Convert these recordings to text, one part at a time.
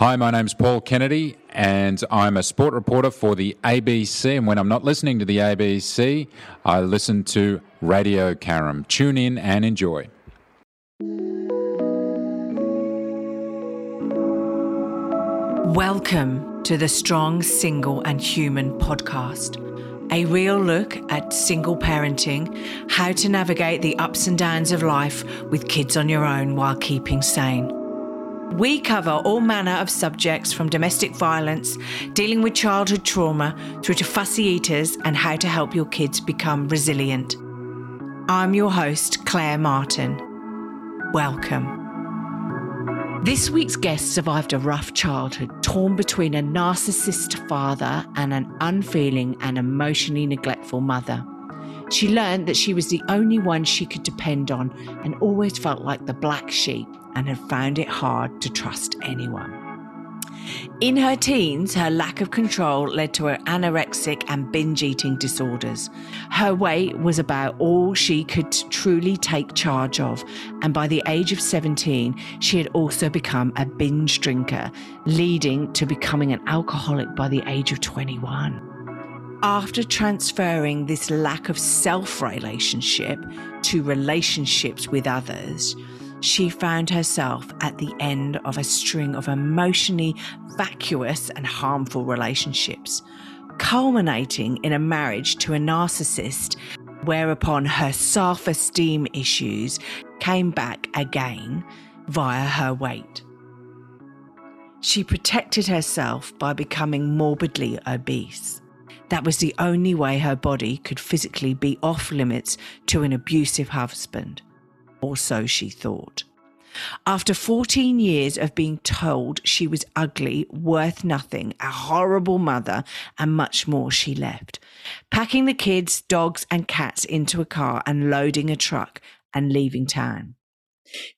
Hi, my name's Paul Kennedy, and I'm a sport reporter for the ABC. And when I'm not listening to the ABC, I listen to Radio Caram. Tune in and enjoy. Welcome to the Strong, Single, and Human podcast. A real look at single parenting, how to navigate the ups and downs of life with kids on your own while keeping sane. We cover all manner of subjects from domestic violence, dealing with childhood trauma, through to fussy eaters and how to help your kids become resilient. I'm your host, Claire Martin. Welcome. This week's guest survived a rough childhood, torn between a narcissist father and an unfeeling and emotionally neglectful mother. She learned that she was the only one she could depend on and always felt like the black sheep and had found it hard to trust anyone. In her teens, her lack of control led to her anorexic and binge eating disorders. Her weight was about all she could truly take charge of, and by the age of 17, she had also become a binge drinker, leading to becoming an alcoholic by the age of 21. After transferring this lack of self relationship to relationships with others, she found herself at the end of a string of emotionally vacuous and harmful relationships, culminating in a marriage to a narcissist, whereupon her self esteem issues came back again via her weight. She protected herself by becoming morbidly obese. That was the only way her body could physically be off limits to an abusive husband or so she thought. After 14 years of being told she was ugly, worth nothing, a horrible mother, and much more, she left, packing the kids, dogs, and cats into a car and loading a truck and leaving town.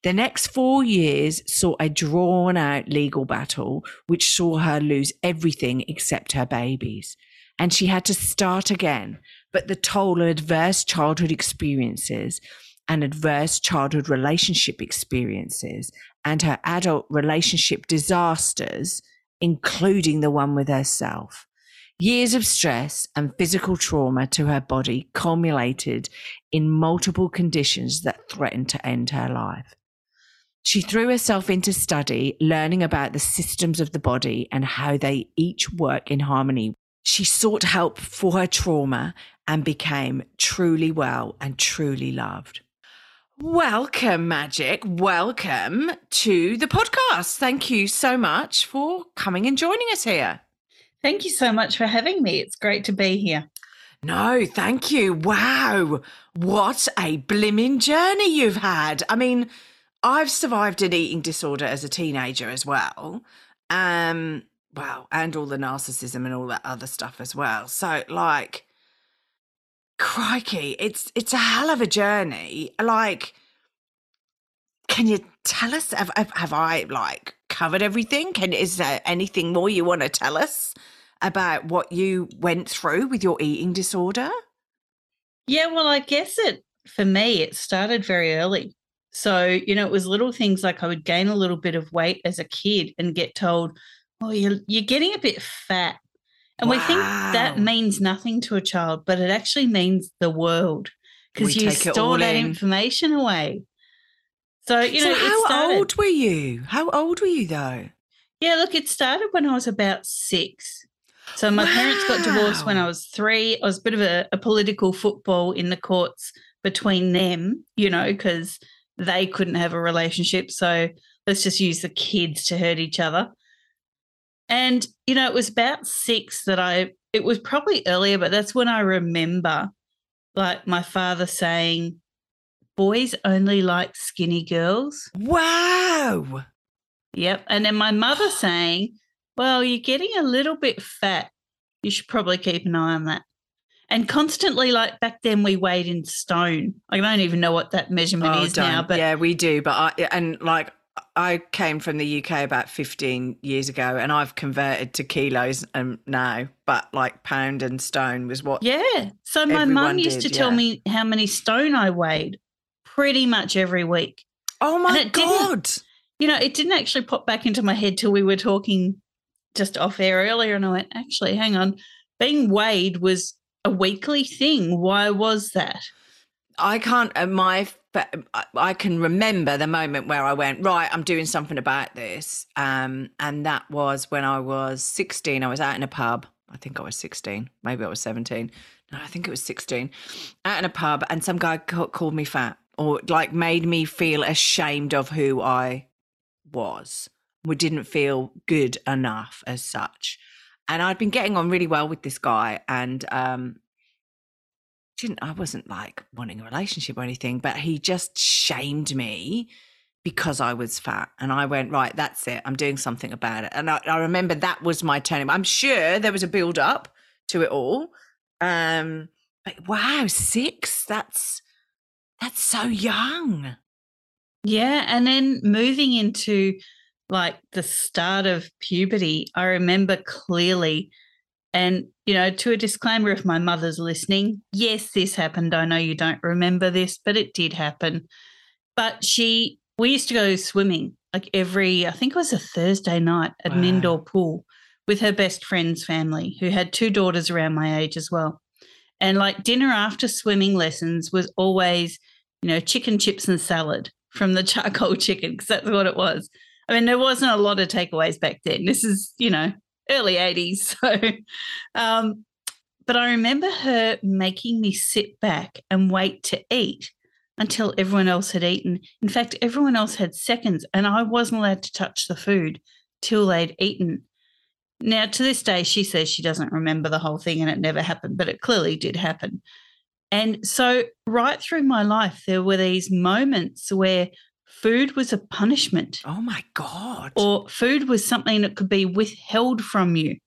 The next four years saw a drawn out legal battle, which saw her lose everything except her babies. And she had to start again. But the toll of adverse childhood experiences and adverse childhood relationship experiences and her adult relationship disasters, including the one with herself. Years of stress and physical trauma to her body culminated in multiple conditions that threatened to end her life. She threw herself into study, learning about the systems of the body and how they each work in harmony. She sought help for her trauma and became truly well and truly loved. Welcome, Magic. Welcome to the podcast. Thank you so much for coming and joining us here. Thank you so much for having me. It's great to be here. No, thank you. Wow. What a blimmin' journey you've had. I mean, I've survived an eating disorder as a teenager as well. Um, wow, and all the narcissism and all that other stuff as well. So, like, crikey, it's it's a hell of a journey. Like, can you tell us? Have, have I like covered everything? Can is there anything more you want to tell us about what you went through with your eating disorder? Yeah, well, I guess it for me it started very early. So, you know, it was little things like I would gain a little bit of weight as a kid and get told, "Oh, you're you're getting a bit fat." And wow. we think that means nothing to a child, but it actually means the world because you store that in. information away. So, you know, how old were you? How old were you though? Yeah, look, it started when I was about six. So my wow. parents got divorced when I was three. I was a bit of a, a political football in the courts between them, you know, because they couldn't have a relationship. So let's just use the kids to hurt each other. And, you know, it was about six that I, it was probably earlier, but that's when I remember like my father saying, boys only like skinny girls. Wow. Yep. And then my mother saying, well, you're getting a little bit fat. You should probably keep an eye on that. And constantly, like back then, we weighed in stone. I don't even know what that measurement oh, is don't. now, but yeah, we do. But I and like I came from the UK about 15 years ago and I've converted to kilos um, now, but like pound and stone was what. Yeah. So my mum used did, to tell me how many stone I weighed pretty much every week. Oh my God. you know, it didn't actually pop back into my head till we were talking just off air earlier. And I went, actually, hang on. Being weighed was a weekly thing. Why was that? I can't, uh, my, I can remember the moment where I went, right, I'm doing something about this. Um, and that was when I was 16. I was out in a pub. I think I was 16. Maybe I was 17. No, I think it was 16. Out in a pub, and some guy called me fat or like made me feel ashamed of who I was. We didn't feel good enough as such. And I'd been getting on really well with this guy and um didn't I wasn't like wanting a relationship or anything, but he just shamed me because I was fat. And I went, right, that's it. I'm doing something about it. And I, I remember that was my turning. I'm sure there was a build up to it all. Um, but wow, six, that's that's so young. Yeah. And then moving into like the start of puberty, I remember clearly. And, you know, to a disclaimer, if my mother's listening, yes, this happened. I know you don't remember this, but it did happen. But she, we used to go swimming like every, I think it was a Thursday night at wow. an indoor pool with her best friend's family, who had two daughters around my age as well. And like dinner after swimming lessons was always, you know, chicken chips and salad from the charcoal chicken, because that's what it was. I mean, there wasn't a lot of takeaways back then. This is, you know, early 80s. So, um, but I remember her making me sit back and wait to eat until everyone else had eaten. In fact, everyone else had seconds, and I wasn't allowed to touch the food till they'd eaten. Now, to this day, she says she doesn't remember the whole thing and it never happened, but it clearly did happen. And so, right through my life, there were these moments where food was a punishment. Oh my God. Or food was something that could be withheld from you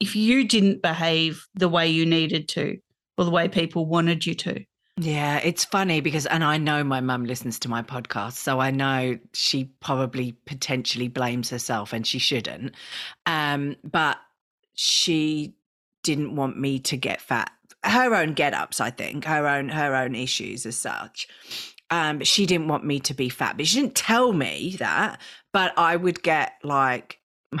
if you didn't behave the way you needed to or the way people wanted you to. Yeah, it's funny because, and I know my mum listens to my podcast, so I know she probably potentially blames herself and she shouldn't. Um, but she didn't want me to get fat. Her own get ups, I think, her own her own issues as such. Um, she didn't want me to be fat, but she didn't tell me that. But I would get like,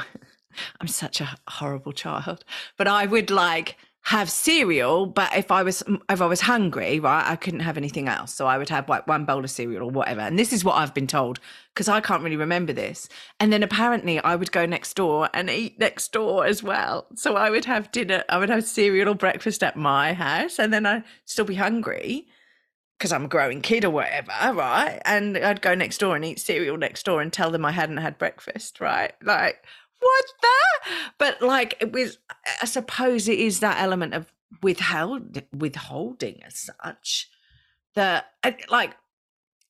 I'm such a horrible child, but I would like have cereal, but if I was if I was hungry, right, I couldn't have anything else. So I would have like one bowl of cereal or whatever. And this is what I've been told because I can't really remember this. And then apparently I would go next door and eat next door as well. So I would have dinner, I would have cereal or breakfast at my house, and then I'd still be hungry because I'm a growing kid or whatever, right? And I'd go next door and eat cereal next door and tell them I hadn't had breakfast, right? Like what that? But like it was, I suppose it is that element of withheld withholding as such that like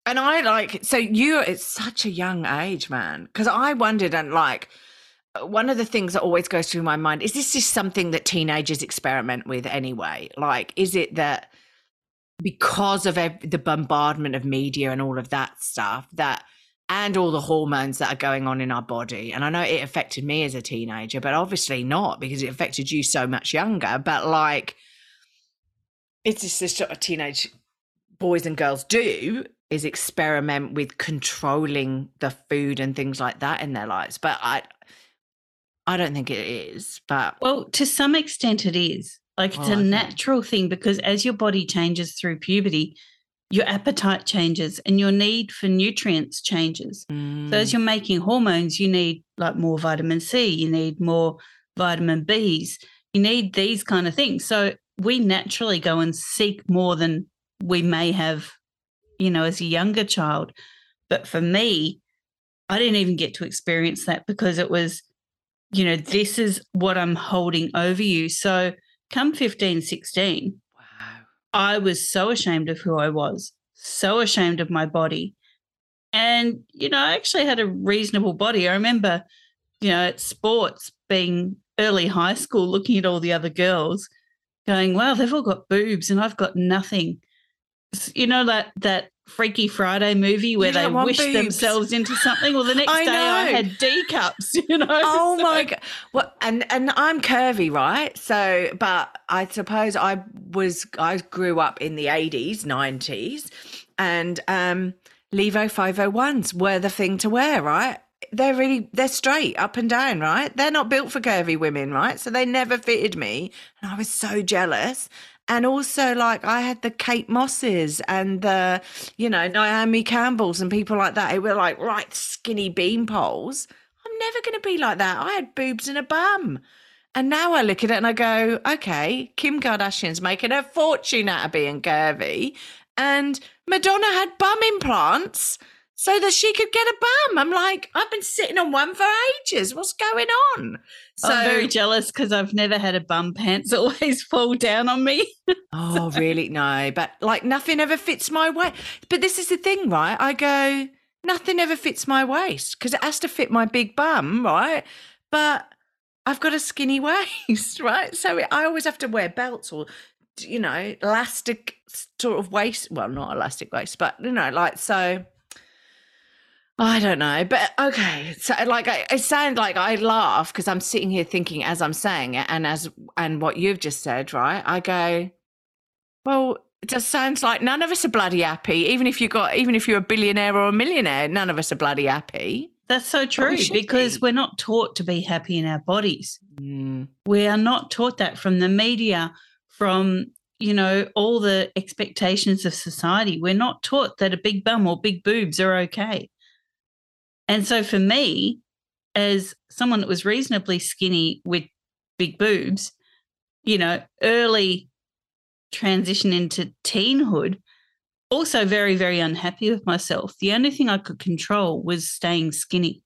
and I like so you at such a young age, man. Because I wondered and like one of the things that always goes through my mind is this just something that teenagers experiment with anyway? Like, is it that because of the bombardment of media and all of that stuff that and all the hormones that are going on in our body. And I know it affected me as a teenager, but obviously not because it affected you so much younger. But like, it's just this sort of teenage boys and girls do is experiment with controlling the food and things like that in their lives. But I, I don't think it is. But well, to some extent, it is. Like it's oh, a natural thing because as your body changes through puberty, your appetite changes and your need for nutrients changes. Mm. So as mm. you're making hormones, you need like more vitamin C, you need more vitamin Bs, you need these kind of things. So we naturally go and seek more than we may have, you know, as a younger child. But for me, I didn't even get to experience that because it was, you know, this is what I'm holding over you. So come 15, 16, wow. I was so ashamed of who I was, so ashamed of my body. And, you know, I actually had a reasonable body. I remember, you know, at sports being early high school, looking at all the other girls, going, wow, they've all got boobs and I've got nothing. You know, that that Freaky Friday movie where they wish boobs. themselves into something. Well, the next I day know. I had D cups. You know. Oh so. my god! Well, and and I'm curvy, right? So, but I suppose I was I grew up in the 80s, 90s, and um, Levi 501s were the thing to wear, right? They're really they're straight up and down, right? They're not built for curvy women, right? So they never fitted me, and I was so jealous. And also, like I had the Kate Mosses and the, you know, Naomi Campbells and people like that who were like right skinny bean poles. I'm never going to be like that. I had boobs and a bum. And now I look at it and I go, okay, Kim Kardashian's making a fortune out of being curvy. And Madonna had bum implants so that she could get a bum. I'm like, I've been sitting on one for ages. What's going on? So I'm very jealous because I've never had a bum pants always fall down on me. oh, really? No, but like nothing ever fits my waist. But this is the thing, right? I go, nothing ever fits my waist because it has to fit my big bum, right? But I've got a skinny waist, right? So I always have to wear belts or, you know, elastic sort of waist. Well, not elastic waist, but, you know, like, so I don't know. But okay. So, like, it sounds like I laugh because I'm sitting here thinking as I'm saying it and as, and what you've just said, right? I go, well, it just sounds like none of us are bloody happy. Even if you got, even if you're a billionaire or a millionaire, none of us are bloody happy. That's so true we because be. we're not taught to be happy in our bodies. Mm. We are not taught that from the media, from you know all the expectations of society. We're not taught that a big bum or big boobs are okay. And so for me, as someone that was reasonably skinny with big boobs, you know, early transition into teenhood, also very, very unhappy with myself. The only thing I could control was staying skinny.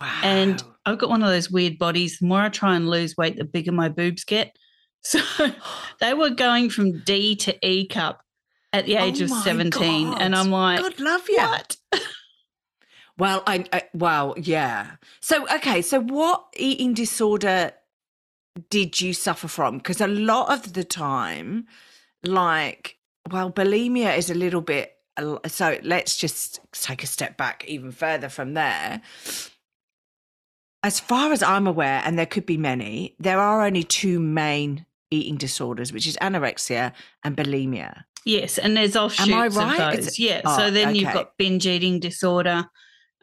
Wow. And I've got one of those weird bodies. The more I try and lose weight, the bigger my boobs get. So they were going from D to E cup at the age oh of 17. God. And I'm like, God love you. What? well, I, I, well, yeah. So, okay. So, what eating disorder did you suffer from? Because a lot of the time, like well, bulimia is a little bit. So let's just take a step back even further from there. As far as I'm aware, and there could be many, there are only two main eating disorders, which is anorexia and bulimia. Yes, and there's offshoots Am I right? of those. It's, yeah. Oh, so then okay. you've got binge eating disorder,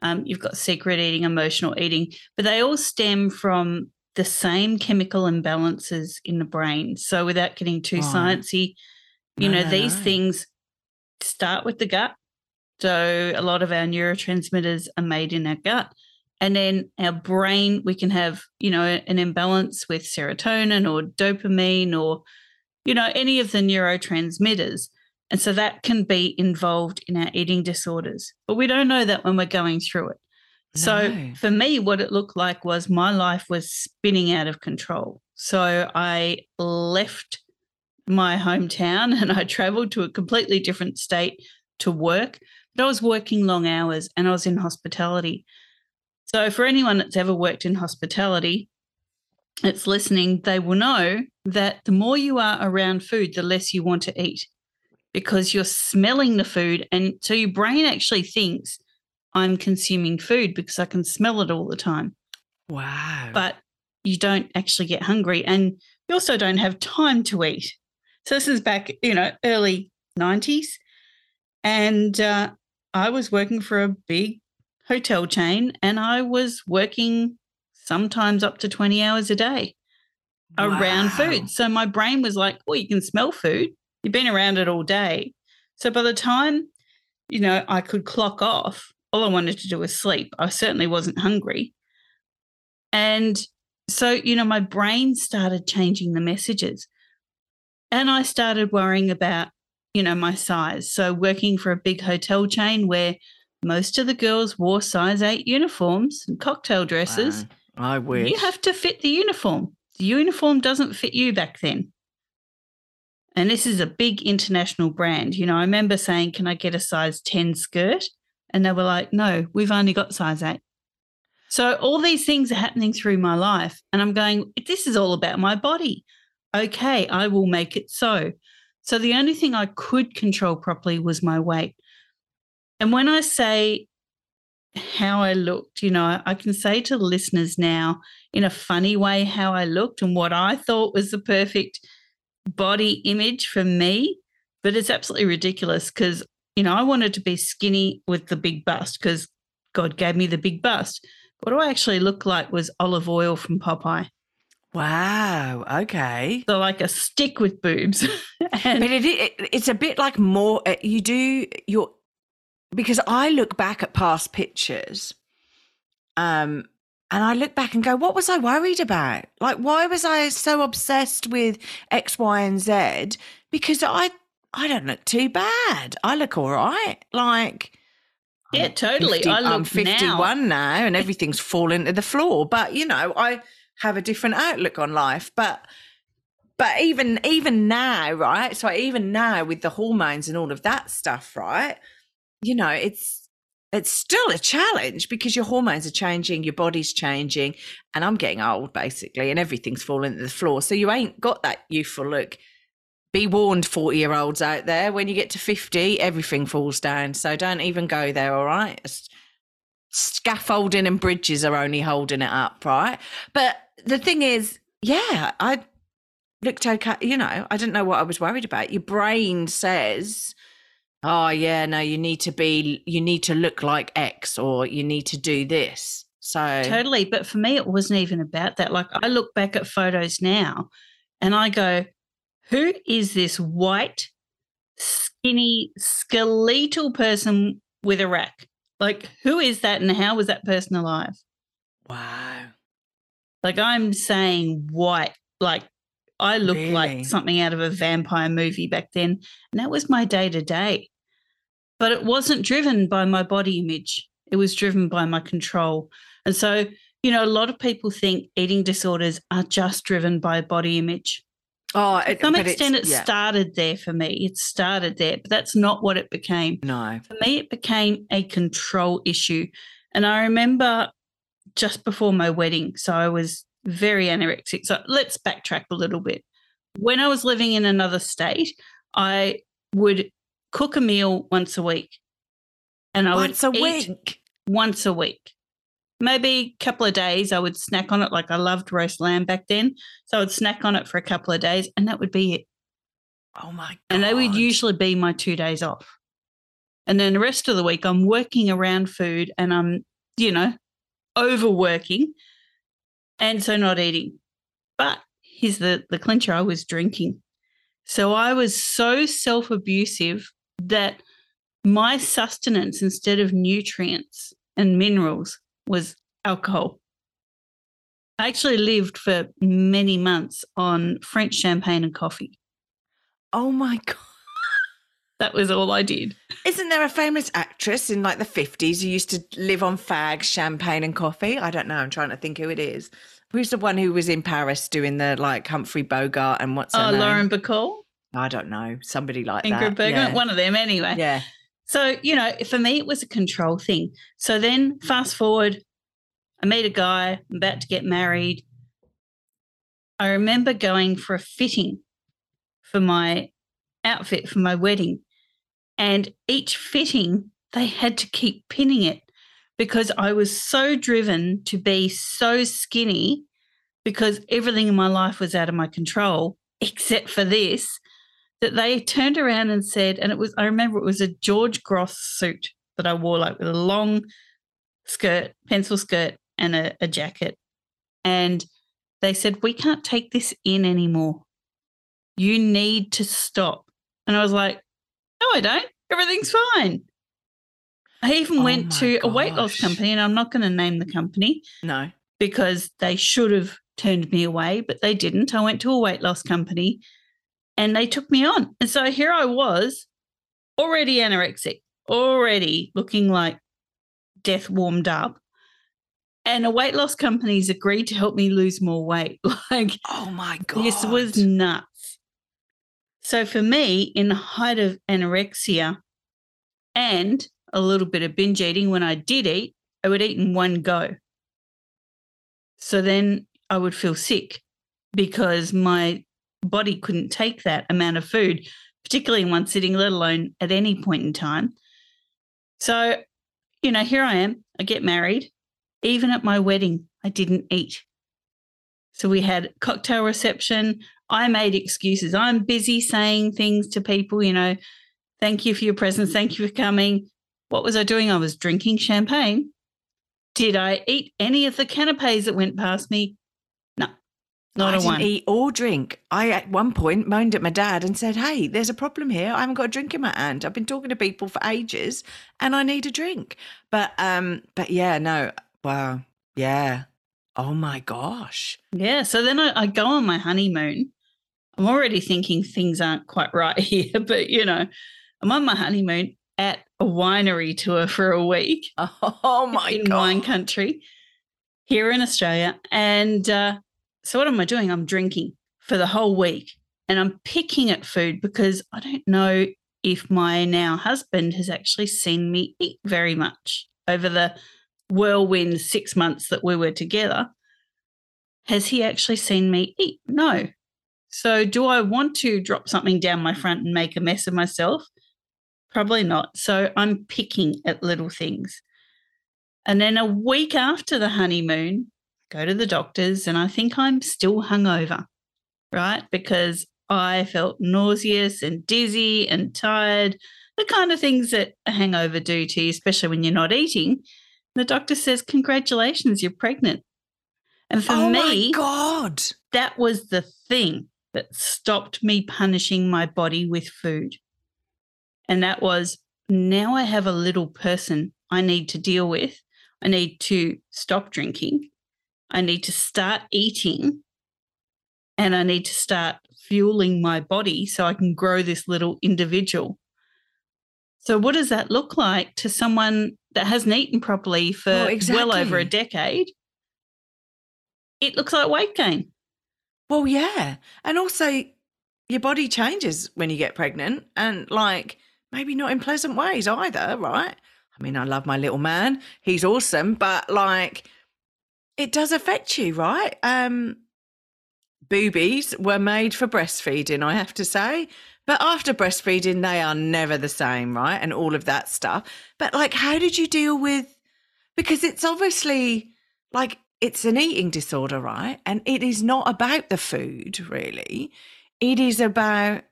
um, you've got secret eating, emotional eating, but they all stem from the same chemical imbalances in the brain. So without getting too oh. sciencey, you no, know, no, these no. things start with the gut. So a lot of our neurotransmitters are made in our gut. And then our brain, we can have, you know, an imbalance with serotonin or dopamine or, you know, any of the neurotransmitters. And so that can be involved in our eating disorders. But we don't know that when we're going through it. No. So for me, what it looked like was my life was spinning out of control. So I left my hometown and I traveled to a completely different state to work. But I was working long hours and I was in hospitality. So, for anyone that's ever worked in hospitality, it's listening, they will know that the more you are around food, the less you want to eat because you're smelling the food. And so your brain actually thinks, I'm consuming food because I can smell it all the time. Wow. But you don't actually get hungry and you also don't have time to eat. So this is back, you know, early 90s. And uh, I was working for a big hotel chain and I was working sometimes up to 20 hours a day wow. around food. So my brain was like, well, you can smell food. You've been around it all day. So by the time, you know, I could clock off, all I wanted to do was sleep. I certainly wasn't hungry. And so, you know, my brain started changing the messages. And I started worrying about, you know, my size. So working for a big hotel chain where most of the girls wore size eight uniforms and cocktail dresses. Wow. I wish. You have to fit the uniform. The uniform doesn't fit you back then. And this is a big international brand. You know, I remember saying, Can I get a size 10 skirt? And they were like, No, we've only got size eight. So all these things are happening through my life. And I'm going, This is all about my body okay, I will make it so. So the only thing I could control properly was my weight. And when I say how I looked, you know, I can say to the listeners now in a funny way how I looked and what I thought was the perfect body image for me, but it's absolutely ridiculous because, you know, I wanted to be skinny with the big bust because God gave me the big bust. What do I actually looked like was Olive Oyl from Popeye. Wow. Okay. So like a stick with boobs. and But it, it it's a bit like more uh, you do your because I look back at past pictures um and I look back and go what was I worried about? Like why was I so obsessed with X Y and Z because I I don't look too bad. I look all right. Like yeah, I'm totally. 50 I look I'm 51 now. and everything's fallen to the floor. But you know, I have a different outlook on life. But but even even now, right? So even now with the hormones and all of that stuff, right? You know, it's it's still a challenge because your hormones are changing, your body's changing, and I'm getting old basically, and everything's falling to the floor. So you ain't got that youthful look. Be warned, 40 year olds out there, when you get to 50, everything falls down. So don't even go there, all right? Scaffolding and bridges are only holding it up, right? But the thing is, yeah, I looked okay. You know, I didn't know what I was worried about. Your brain says, oh, yeah, no, you need to be, you need to look like X or you need to do this. So, Totally. But for me, it wasn't even about that. Like I look back at photos now and I go, who is this white, skinny, skeletal person with a rack? Like, who is that and how was that person alive? wow. Like, I'm saying white, like, I look Really? like something out of a vampire movie back then. And that was my day to day. But it wasn't driven by my body image, it was driven by my control. And so, you know, a lot of people think eating disorders are just driven by body image. Oh, To some extent, it yeah. started there for me. It started there, but that's not what it became. No. For me, it became a control issue. And I remember just before my wedding, so I was very anorexic. So let's backtrack a little bit. When I was living in another state, I would cook a meal once a week. And I Once a would eat week. once a week. Maybe a couple of days I would snack on it. Like I loved roast lamb back then. So I would snack on it for a couple of days and that would be it. Oh my god. And they would usually be my two days off. And then the rest of the week, I'm working around food and I'm, you know, overworking and so not eating. But here's the, the clincher I was drinking. So I was so self abusive that my sustenance instead of nutrients and minerals was alcohol. I actually lived for many months on French champagne and coffee. Oh my god. That was all I did. Isn't there a famous actress in like the 50s who used to live on fags, champagne, and coffee? I don't know. I'm trying to think who it is. Who's the one who was in Paris doing the like Humphrey Bogart and what's her Oh, name? Lauren Bacall, I don't know. Somebody like Ingrid that. Bergman, Yeah. one of them anyway. yeah. So, you know, for me, it was a control thing. So then fast forward, I meet a guy, I'm about to get married. I remember going for a fitting for my outfit for my wedding. And each fitting, they had to keep pinning it because I was so driven to be so skinny because everything in my life was out of my control, except for this that they turned around and said, and it was, I remember it was a George Gross suit that I wore, like with a long skirt, pencil skirt, and a, a jacket. And they said, We can't take this in anymore. You need to stop. And I was like, No, I don't. Everything's fine. I even Oh went to a weight loss company, and I'm not going to name the company No. because they should have turned me away, but they didn't. I went to a weight loss company and they took me on. And so here I was, already anorexic, already looking like death warmed up. And a weight loss company's agreed to help me lose more weight. Like Oh my god. this was nuts. So for me, in the height of anorexia and a little bit of binge eating, when I did eat, I would eat in one go. So then I would feel sick because my body couldn't take that amount of food, particularly in one sitting, let alone at any point in time. So, you know, here I am. I get married. Even at my wedding, I didn't eat. So we had cocktail reception. I made excuses. I'm busy saying things to people, you know, Thank you for your presence. Thank you for coming. What was I doing? I was drinking champagne. Did I eat any of the canapes that went past me? No, not I a didn't one. eat or drink. I at one point moaned at my dad and said, "Hey, there's a problem here. I haven't got a drink in my hand. I've been talking to people for ages, and I need a drink." But um, but yeah, no, wow, yeah. Oh my gosh. Yeah. So then I, I go on my honeymoon. I'm already thinking things aren't quite right here, but you know, I'm on my honeymoon at a winery tour for a week. Oh my in god. wine country here in Australia. And uh, so, what am I doing? I'm drinking for the whole week and I'm picking at food because I don't know if my now husband has actually seen me eat very much over the whirlwind six months that we were together. Has he actually seen me eat? No. So, do I want to drop something down my front and make a mess of myself? Probably not. So, I'm picking at little things. And then a week after the honeymoon, go to the doctors, and I think I'm still hungover, right? Because I felt nauseous and dizzy and tired, the kind of things that a hangover do to you, especially when you're not eating. The doctor says, Congratulations, you're pregnant. And for oh me, god. that was the thing that stopped me punishing my body with food. And that was now I have a little person I need to deal with. I need to stop drinking. I need to start eating. And I need to start fueling my body so I can grow this little individual. So, what does that look like to someone that hasn't eaten properly for Well, well over a decade? It looks like weight gain. Well, yeah. And also, your body changes when you get pregnant and, like, maybe not in pleasant ways either, right? I mean, I love my little man. He's awesome, but, like, it does affect you, right? Um, boobies were made for breastfeeding, I have to say. But after breastfeeding, they are never the same, right? And all of that stuff. But, like, how did you deal with? Because it's obviously like it's an eating disorder, right? And it is not about the food, really. It is about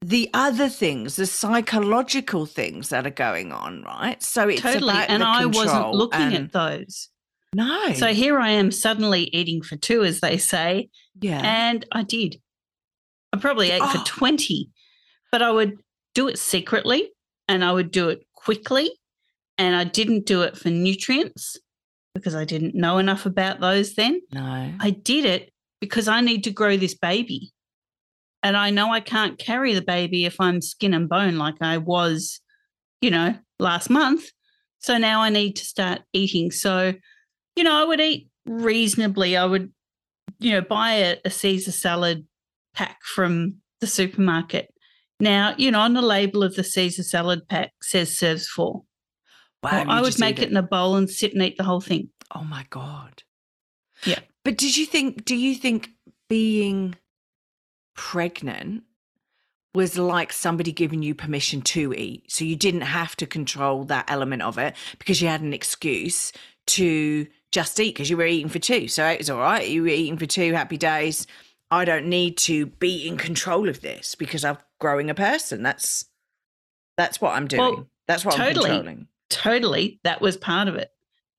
the other things, the psychological things that are going on, right? So it's totally. And I wasn't looking at those. No. So here I am suddenly eating for two, as they say. yeah, And I did. I probably ate for Oh. 20, but I would do it secretly and I would do it quickly. And I didn't do it for nutrients because I didn't know enough about those then. no. I did it because I need to grow this baby. And I know I can't carry the baby if I'm skin and bone like I was, you know, last month. So now I need to start eating. So, you know, I would eat reasonably. I would, you know, buy a, a Caesar salad pack from the supermarket. Now, you know, on the label of the Caesar salad pack says serves four. Wow, Well, I would make eat it in a bowl and sit and eat the whole thing. Oh my god. Yeah. But did you think? Do you think being pregnant was like somebody giving you permission to eat, so you didn't have to control that element of it because you had an excuse to just eat because you were eating for two, so it was all right. You were eating for two happy days. I don't need to be in control of this because I'm growing a person. That's that's what I'm doing. Well, that's what totally. I'm controlling. totally that was part of it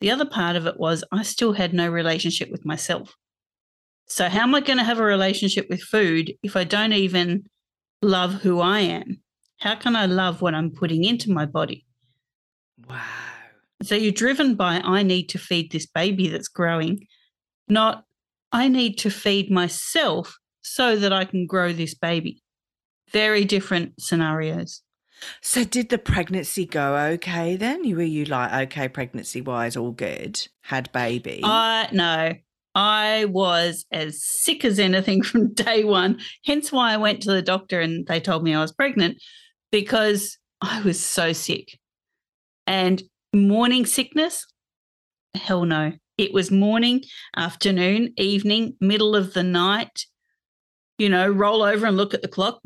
the other part of it was i still had no relationship with myself so how am i going to have a relationship with food if i don't even love who i am how can i love what i'm putting into my body Wow. So you're driven by i need to feed this baby that's growing not i need to feed myself so that i can grow this baby very different scenarios So did the pregnancy go okay then? You were you like okay pregnancy wise all good? Had baby. I no, I was as sick as anything from day one. Hence why I went to the doctor and they told me I was pregnant because I was so sick. And morning sickness, hell no. It was morning, afternoon, evening, middle of the night. You know, roll over and look at the clock.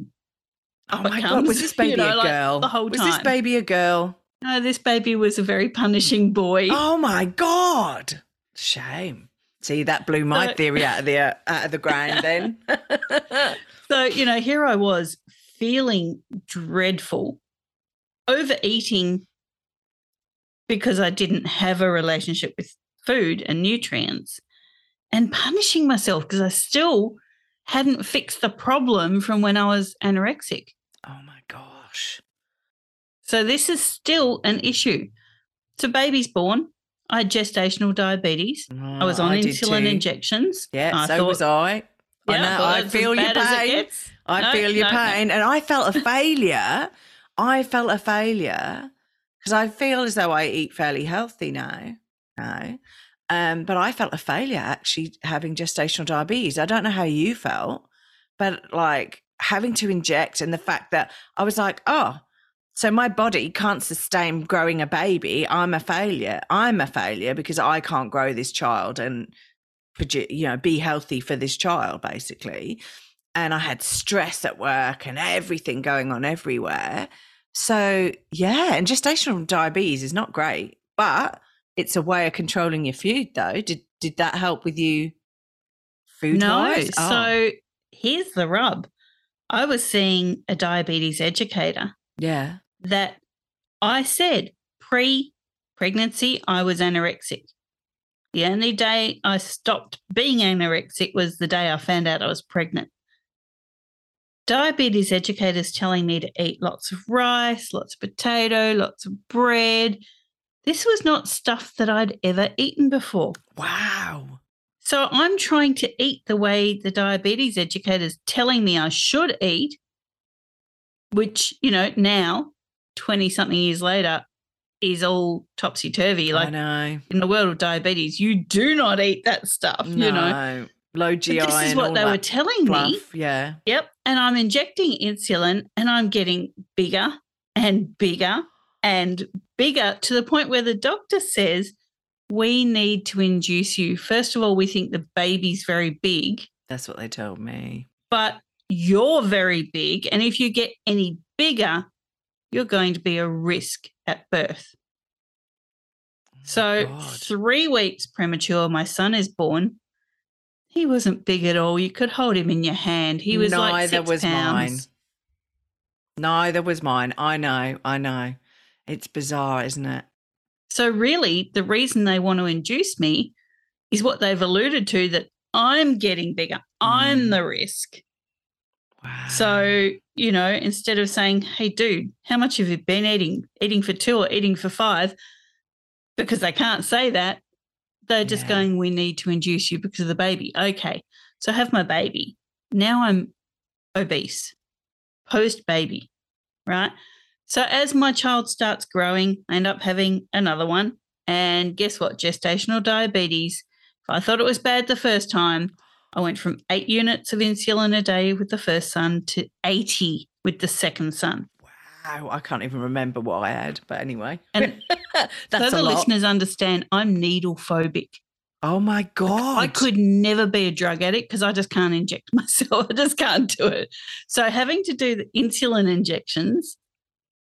oh my god, was this baby you know, a like, girl? the whole was this baby a girl? No, this baby was a very punishing boy. Oh my god. Shame. See, that blew my So- theory out of the uh, out of the ground then. So, you know, here I was feeling dreadful overeating because I didn't have a relationship with food and nutrients and punishing myself because I still hadn't fixed the problem from when I was anorexic. Oh my gosh. So this is still an issue. So baby's born. I had gestational diabetes. I was Oh, on did insulin injections. Yeah, I so thought- was I. I Yeah, know. thought I feel your bad as it pain. I No, feel your no, no. pain. And I felt a failure. I felt a failure because I feel as though I eat fairly healthy now. Now. Um, but I felt a failure actually having gestational diabetes. I don't know how you felt, but like having to inject and the fact that I was like, oh, so my body can't sustain growing a baby. I'm a failure. I'm a failure because I can't grow this child and you know be healthy for this child basically and I had stress at work and everything going on everywhere. So, yeah, and gestational diabetes is not great, but it's a way of controlling your food though. Did did that help with you food No. Oh, So here's the rub. I was seeing a diabetes educator yeah. that I said pre pregnancy, I was anorexic. The only day I stopped being anorexic was the day I found out I was pregnant. Diabetes educators telling me to eat lots of rice, lots of potato, lots of bread. This was not stuff that I'd ever eaten before. Wow. So I'm trying to eat the way the diabetes educator's telling me I should eat, which, you know, now, 20 something years later, is all topsy turvy. I Like know. in the world of diabetes, you do not eat that stuff, you know. No. Low But GI. this is what they were telling me. Yeah. Yep. And I'm injecting insulin and I'm getting bigger and bigger and bigger to the point where the doctor says, we need to induce you. First of all, we think the baby's very big, That's what they told me. but you're very big. And if you get any bigger, you're going to be a risk at birth. Oh So, God. three weeks premature, my son is born. He wasn't big at all. You could hold him in your hand. He was like Neither six was pounds. mine. Neither was mine. I know. I know. It's bizarre, isn't it? So, really, the reason they want to induce me is what they've alluded to that I'm getting bigger. I'm Mm. the risk. Wow. So, you know, instead of saying, hey, dude, how much have you been eating? Eating for two or eating for five? Because they can't say that. They're just Yeah. going, we need to induce you because of the baby. Okay. So, I have my baby. Now I'm obese, post baby, right? So, as my child starts growing, I end up having another one. And guess what? Gestational diabetes. If I thought it was bad the first time, I went from eight units of insulin a day with the first son to 80 with the second son. Wow, I can't even remember what I had, but anyway. And That's so the listeners understand I'm needle phobic. Oh my god! I could never be a drug addict because I just can't inject myself. I just can't do it. So having to do the insulin injections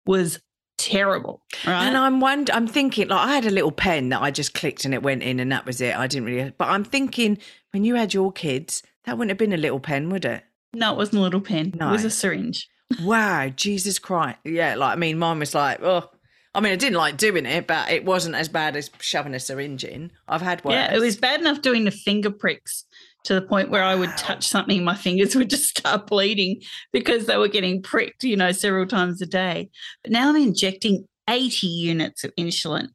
was terrible. Right. And I'm wonder, I'm thinking like I had a little pen that I just clicked and it went in, and that was it. I didn't really. But I'm thinking when you had your kids, that wouldn't have been a little pen, would it? no, it wasn't a little pen. No. It was a syringe. Wow, Jesus Christ! Yeah, like I mean, mine was like, oh, I mean, I didn't like doing it, but it wasn't as bad as shoving a syringe in. I've had worse. Yeah, it was bad enough doing the finger pricks to the point where I would touch something, my fingers would just start bleeding because they were getting pricked, you know, several times a day. But now I'm injecting 80 units of insulin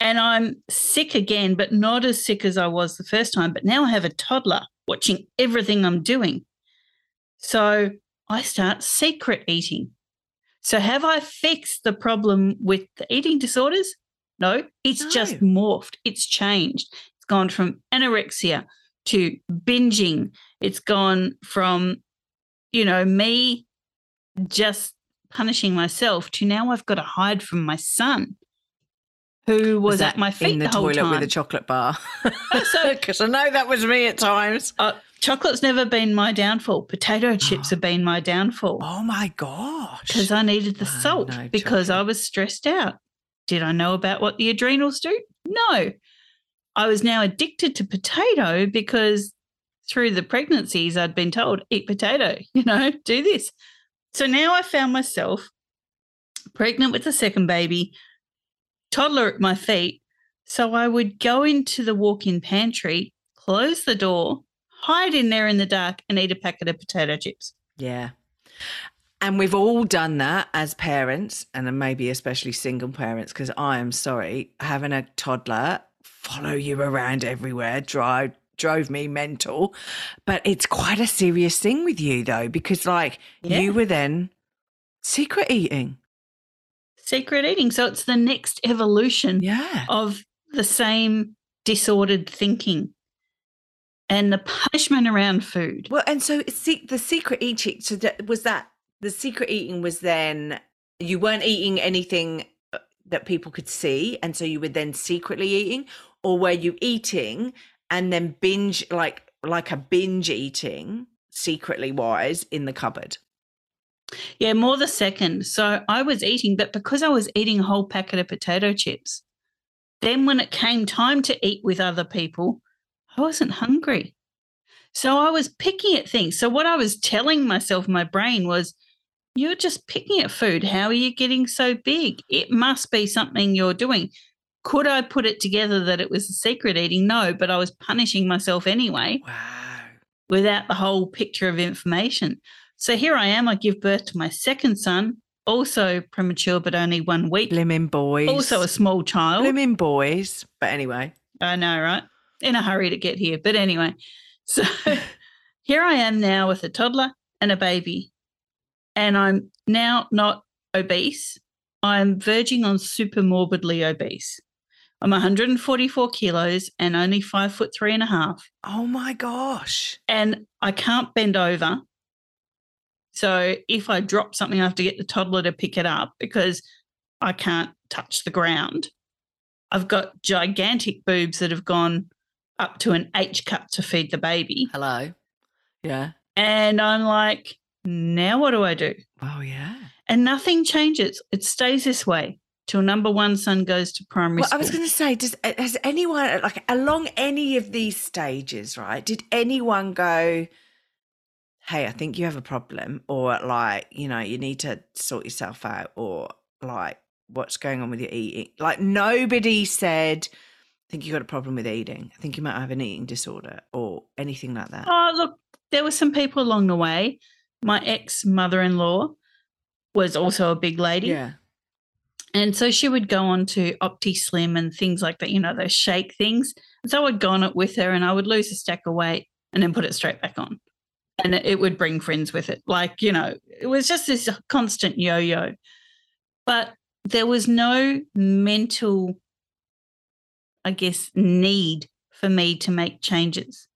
and I'm sick again, but not as sick as I was the first time. But now I have a toddler watching everything I'm doing. So I start secret eating. So have I fixed the problem with the eating disorders? No, it's just morphed. It's changed. It's gone from anorexia to binging. It's gone from, you know, me just punishing myself to now I've got to hide from my son who was, that at my feet in the, the, whole toilet time. with a chocolate bar. So- because I know that was me at times. uh, chocolate's never been my downfall. Potato chips have been my downfall. Oh my gosh! because I needed the Oh, salt no, because I was stressed out. Did I know about what the adrenals do? No. I was now addicted to potato because through the pregnancies I'd been told, eat potato, you know, do this. So now I found myself pregnant with the second baby, toddler at my feet. So I would go into the walk in pantry, close the door, hide in there in the dark, and eat a packet of potato chips. Yeah. And we've all done that as parents, and maybe especially single parents, because I am sorry, having a toddler follow you around everywhere drive drove me mental. But it's quite a serious thing with you though, because like Yeah. you were then secret eating. Secret eating. So it's the next evolution Yeah. of the same disordered thinking and the punishment around food. Well, and so the secret eating. So that was that the secret eating was then you weren't eating anything uh, that people could see, and so you were then secretly eating, or were you eating and then binge like like a binge eating secretly wise in the cupboard? Yeah, more the second. So I was eating, but because I was eating a whole packet of potato chips, then when it came time to eat with other people, I wasn't hungry. So I was picking at things. So what I was telling myself, my brain was, you're just picking at food. How are you getting so big? It must be something you're doing. Could I put it together that it was a secret eating? No, but I was punishing myself anyway Wow. without the whole picture of information. So here I am. I give birth to my second son, also premature, but only one week. Blimmin' boys. Also a small child. blimmin' boys. But anyway, I know, right? In a hurry to get here. But anyway, so here I am now with a toddler and a baby. And I'm now not obese. I'm verging on super morbidly obese. I'm 144 kilos and only five foot three and a half. oh my gosh. and I can't bend over. So if I drop something, I have to get the toddler to pick it up because I can't touch the ground. I've got gigantic boobs that have gone up to an H cup to feed the baby. Hello. Yeah. And I'm like, now what do I do? Oh yeah. And nothing changes. It stays this way till number one son goes to primary Well, I was going to say, does has anyone like along any of these stages, right? Did anyone go, "Hey, I think you have a problem," or like, you know, you need to sort yourself out, or like, what's going on with your eating? Like, nobody said, "I think you got a problem with eating. I think you might have an eating disorder," or anything like that. Oh, look, there were some people along the way. My ex mother in law was also a big lady. yeah. And so she would go on to Opti Slim and things like that, you know, those shake things. And so I'd go on it with her and I would lose a stack of weight and then put it straight back on. And it, it would bring friends with it. Like, you know, it was just this constant yo yo. But there was no mental, I guess, need for me to make changes.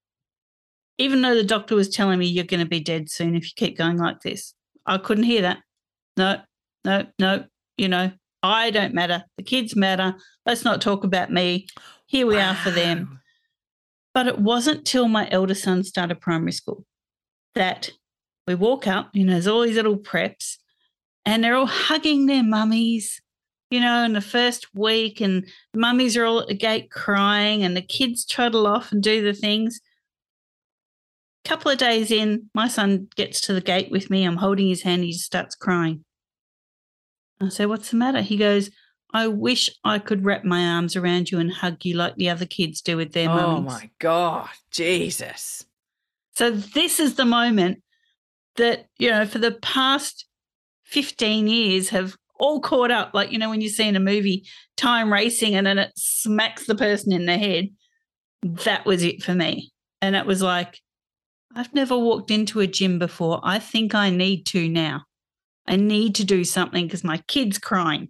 Even though the doctor was telling me you're going to be dead soon if you keep going like this, I couldn't hear that. No, no, no, you know, I don't matter. The kids matter. Let's not talk about me. Here we are for them. But it wasn't till my elder son started primary school that we walk up, you know, there's all these little preps and they're all hugging their mummies, you know, in the first week, and the mummies are all at the gate crying, and the kids trundle off and do the things. A couple of days in, my son gets to the gate with me. I'm holding his hand. He starts crying. I say, What's the matter? He goes, I wish I could wrap my arms around you and hug you like the other kids do with their mums. Oh mummies. my god, Jesus! So this is the moment that, you know, for the past 15 years have all caught up. Like, you know, when you see in a movie time racing and then it smacks the person in the head. That was it for me. And it was like, I've never walked into a gym before. I think I need to now. I need to do something because my kid's crying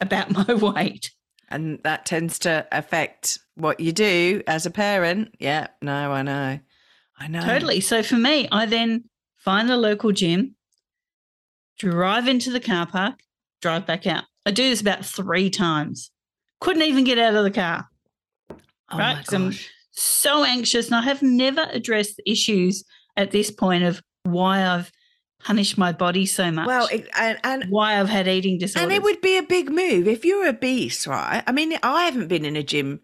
about my weight. And that tends to affect what you do as a parent. Yeah, no, I know. I know. Totally. So for me, I then find the local gym, drive into the car park, drive back out. I do this about three times. Couldn't even get out of the car. Oh right, I'm- So anxious. And I have never addressed the issues at this point of why I've punished my body so much. Well, it, and, and why I've had eating disorders. and it would be a big move if you're obese, right? I mean, I haven't been in a gym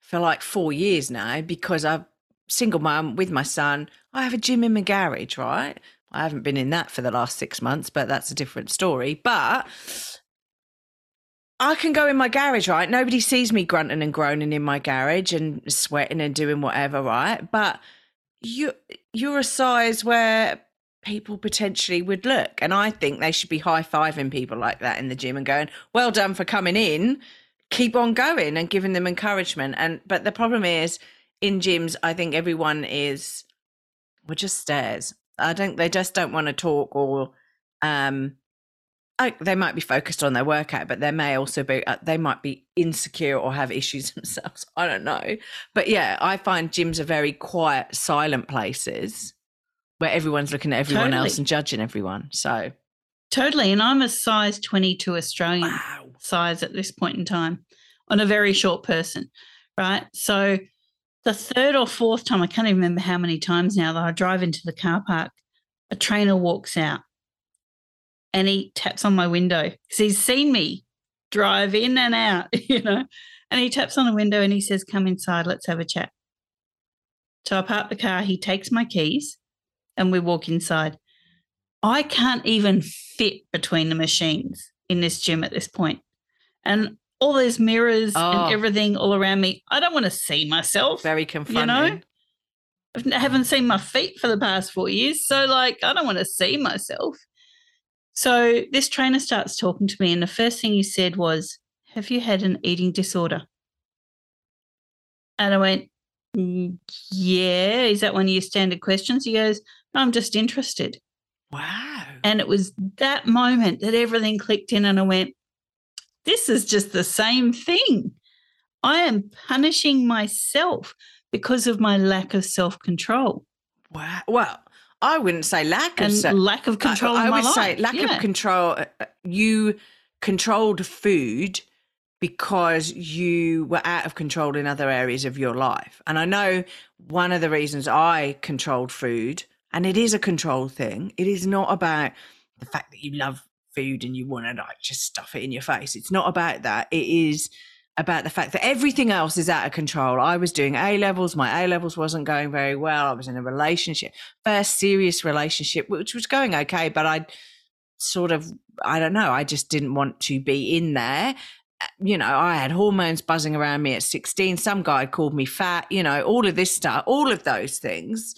for like four years now because I'm single mum with my son. I have a gym in my garage, right? I haven't been in that for the last six months, but that's a different story. But I can go in my garage, right? Nobody sees me grunting and groaning in my garage and sweating and doing whatever, right? But you you're a size where people potentially would look. And I think they should be high fiving people like that in the gym and going, Well done for coming in. Keep on going and giving them encouragement. And but the problem is in gyms, I think everyone is we're just stares. I don't they just don't want to talk or um I, they might be focused on their workout, but they may also be uh, they might be insecure or have issues themselves. I don't know, but yeah, I find gyms are very quiet, silent places where everyone's looking at everyone Totally. else and judging everyone. So Totally. And I'm a size 22 Australian wow, size at this point in time on a very short person, right? So the third or fourth time, I can't even remember how many times now that I drive into the car park, a trainer walks out and he taps on my window because he's seen me drive in and out, you know, and he taps on the window and he says, Come inside, let's have a chat. So I park the car, he takes my keys and we walk inside. I can't even fit between the machines in this gym at this point. And all those mirrors Oh. and everything all around me, I don't want to see myself. very confronting. You know, I haven't seen my feet for the past four years. So, like, I don't want to see myself. So, this trainer starts talking to me, and the first thing he said was, Have you had an eating disorder? And I went, "Mm, Yeah. Is that one of your standard questions? He goes, I'm just interested. Wow. And it was that moment that everything clicked in, and I went, This is just the same thing. I am punishing myself because of my lack of self control wow. Well, I wouldn't say lack of and se- lack of control I, I would life. say lack Yeah. of control. uh, uh, You controlled food because you were out of control in other areas of your life. And I know one of the reasons I controlled food, and it is a control thing, it is not about the fact that you love food and you want to like just stuff it in your face. It's not about that. It is about the fact that everything else is out of control. I was doing A levels, my A levels wasn't going very well. I was in a relationship, first serious relationship, which was going okay, but I sort of, I don't know, I just didn't want to be in there. Uh, You know, I had hormones buzzing around me at 16. Some guy called me fat, you know, all of this stuff, all of those things.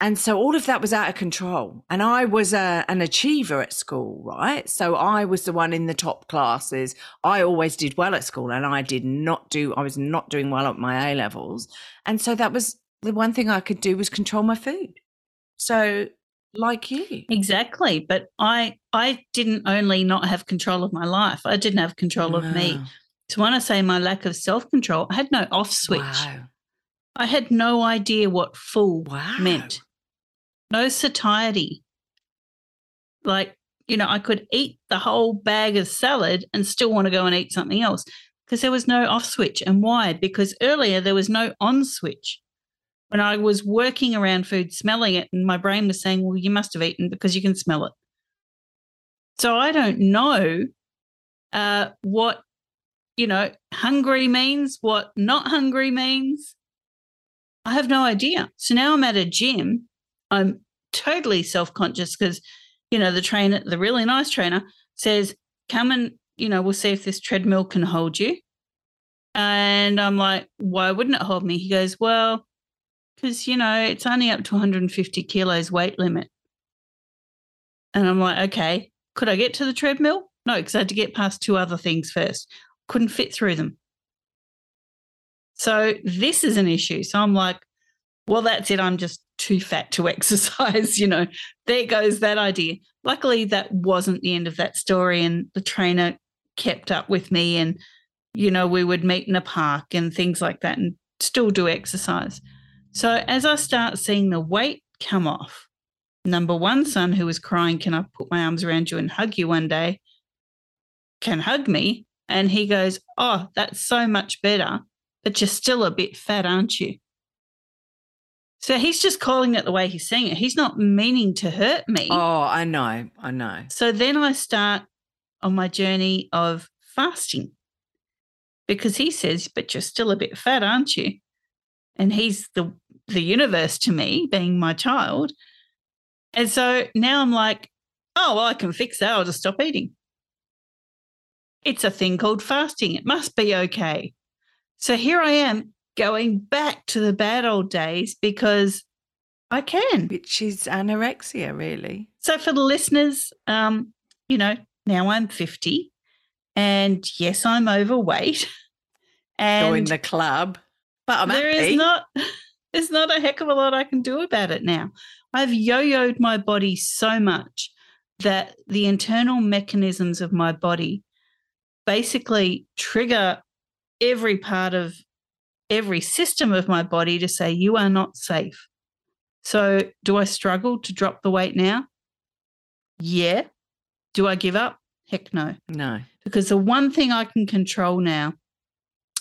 And so all of that was out of control. And I was a, an achiever at school, right? So I was the one in the top classes. I always did well at school and I did not do, I was not doing well at my A levels. And so that was the one thing I could do was control my food. So, like you. Exactly. But I I didn't only not have control of my life, I didn't have control of me. So when I say my lack of self control, I had no off switch. Wow. I had no idea what full Wow. meant. No satiety. Like, you know, I could eat the whole bag of salad and still want to go and eat something else because there was no off switch. And why? Because earlier there was no on switch. When I was working around food, smelling it, and my brain was saying, well, you must have eaten because you can smell it. So I don't know uh, what, you know, hungry means, what not hungry means. I have no idea. So now I'm at a gym. I'm totally self conscious because, you know, the trainer, the really nice trainer says, come and, you know, we'll see if this treadmill can hold you. And I'm like, why wouldn't it hold me? He goes, well, because, you know, it's only up to 150 kilos weight limit. And I'm like, okay, could I get to the treadmill? No, because I had to get past two other things first. Couldn't fit through them. So this is an issue. So I'm like, well, that's it. I'm just too fat to exercise. You know, there goes that idea. Luckily, that wasn't the end of that story. And the trainer kept up with me. And, you know, we would meet in a park and things like that and still do exercise. So as I start seeing the weight come off, number one son who was crying, Can I put my arms around you and hug you one day? Can hug me. And he goes, Oh, that's so much better but you're still a bit fat, aren't you? So he's just calling it the way he's saying it. He's not meaning to hurt me. Oh, I know. I know. So then I start on my journey of fasting because he says, But you're still a bit fat, aren't you? And he's the the universe to me, being my child. And so now I'm like, oh well, I can fix that. I'll just stop eating. it's a thing called fasting. It must be okay. So here I am going back to the bad old days because I can. Which is anorexia, really. So for the listeners, um, you know, now I'm 50 and yes, I'm overweight. And Join the club. But I'm there happy. is not there's not a heck of a lot I can do about it now. I've yo-yoed my body so much that the internal mechanisms of my body basically trigger every part of every system of my body to say you are not safe. So, do I struggle to drop the weight now? Yeah. Do I give up? Heck no no. because the one thing I can control now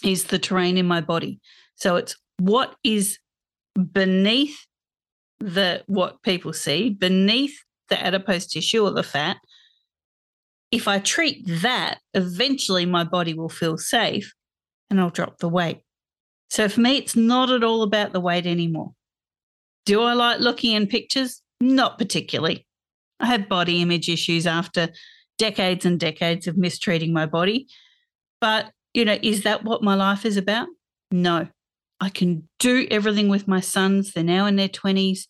is the terrain in my body. So it's what is beneath the what people see, beneath the adipose tissue or the fat. If I treat that, eventually my body will feel safe and I'll drop the weight. So for me, it's not at all about the weight anymore. Do I like looking in pictures? Not particularly. I had body image issues after decades and decades of mistreating my body. But, you know, is that what my life is about? No. I can do everything with my sons. They're now in their 20s.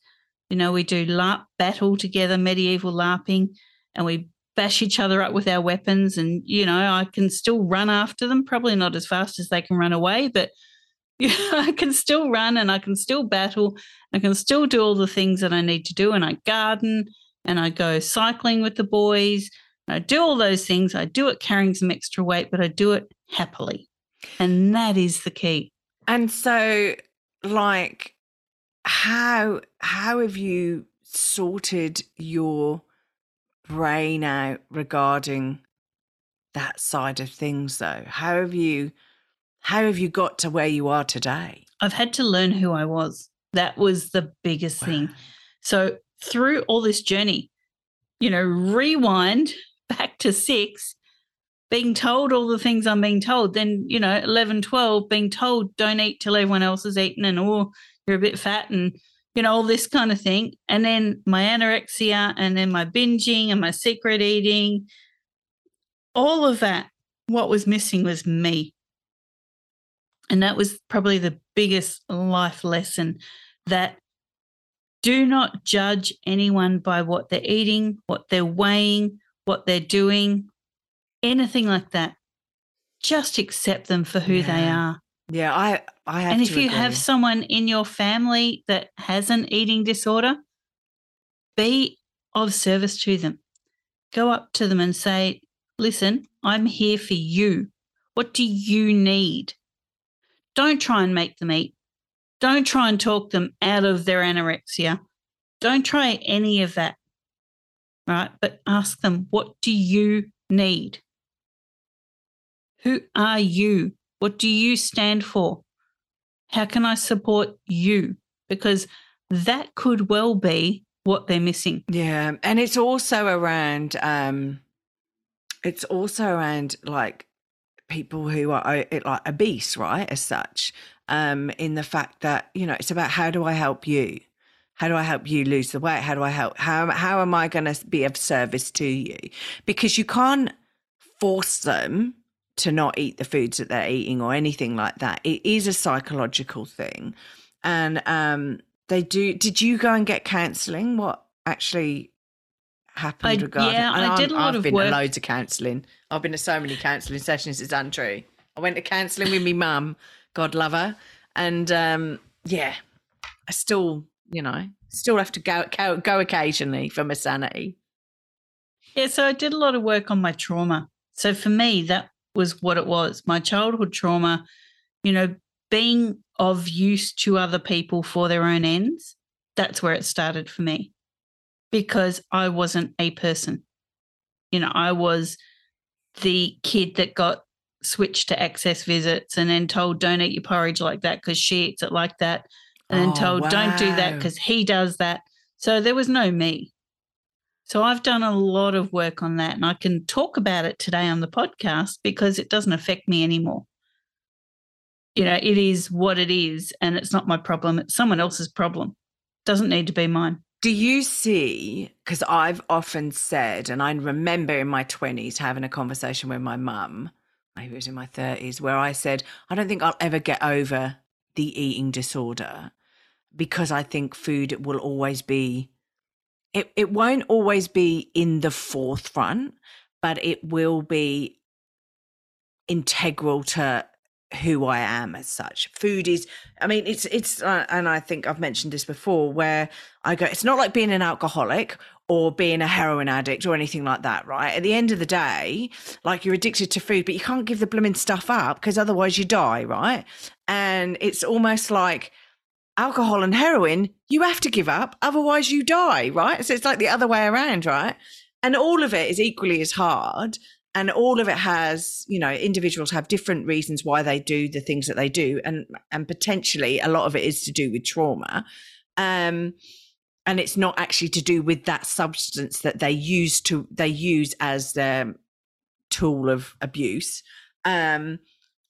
You know, we do LARP battle together, medieval LARPing, and we bash each other up with our weapons. And, you know, I can still run after them, probably not as fast as they can run away, but know, I can still run and I can still battle. I can still do all the things that I need to do. And I garden and I go cycling with the boys. I do all those things. I do it carrying some extra weight, but I do it happily. And that is the key. And so, like, how how have you sorted your brain out regarding that side of things though? How have you how have you got to where you are today? I've had to learn who I was. That was the biggest thing. So, through all this journey, you know, rewind back to six, being told all the things I'm being told, then, you know, 11, 12, being told don't eat till everyone else is eating and, oh, you're a bit fat and, you know, all this kind of thing. And then my anorexia and then my binging and my secret eating, all of that. What was missing was me. And that was probably the biggest life lesson that do not judge anyone by what they're eating, what they're weighing, what they're doing, anything like that. Just accept them for who they are. Yeah, I I have And if you have someone in your family that has an eating disorder, be of service to them. Go up to them and say, Listen, I'm here for you. What do you need? Don't try and make them eat. Don't try and talk them out of their anorexia. Don't try any of that. Right? But ask them, What do you need? Who are you? What do you stand for? How can I support you? Because that could well be what they're missing. Yeah, and it's also around um it's also around like people who are like obese, right? As such, um in the fact that, you know, it's about how do I help you? How do I help you lose the weight? How do I help how how am I going to be of service to you? Because you can't force them to not eat the foods that they're eating or anything like that. It is a psychological thing. And um they do did you go and get counselling? What actually happened I- regarding yeah, I did a lot I've of been work- to loads of counselling. I've been to so many counselling sessions, it's untrue. I went to counselling with my mum, God love her. And um yeah, I still, you know, still have to go go, go occasionally for my sanity. Yeah, so I did a lot of work on my trauma. So for me, that was what it was my childhood trauma, you know, being of use to other people for their own ends. That's where it started for me because I wasn't a person. You know, I was the kid that got switched to access visits and then told, don't eat your porridge like that because she eats it like that. And then Oh, told, don't do that because he does that. So there was no me. So I've done a lot of work on that and I can talk about it today on the podcast because it doesn't affect me anymore. You know, it is what it is and it's not my problem. It's someone else's problem. Doesn't need to be mine. Do you see? Because I've often said, and I remember in my 20s having a conversation with my mum, maybe it was in my 30s, where I said, I don't think I'll ever get over the eating disorder because I think food will always be, it, it won't always be in the forefront, but it will be integral to who I am as such. Food is, I mean, it's, it's, uh, and I think I've mentioned this before where I go, it's not like being an alcoholic or being a heroin addict or anything like that, right? At the end of the day, like you're addicted to food, but you can't give the blooming stuff up because otherwise you die, right? And it's almost like alcohol and heroin, you have to give up, otherwise you die, right? So it's like the other way around, right? And all of it is equally as hard and all of it has you know individuals have different reasons why they do the things that they do. And and potentially a lot of it is to do with trauma. Um and it's not actually to do with that substance that they use to they use as their tool of abuse. Um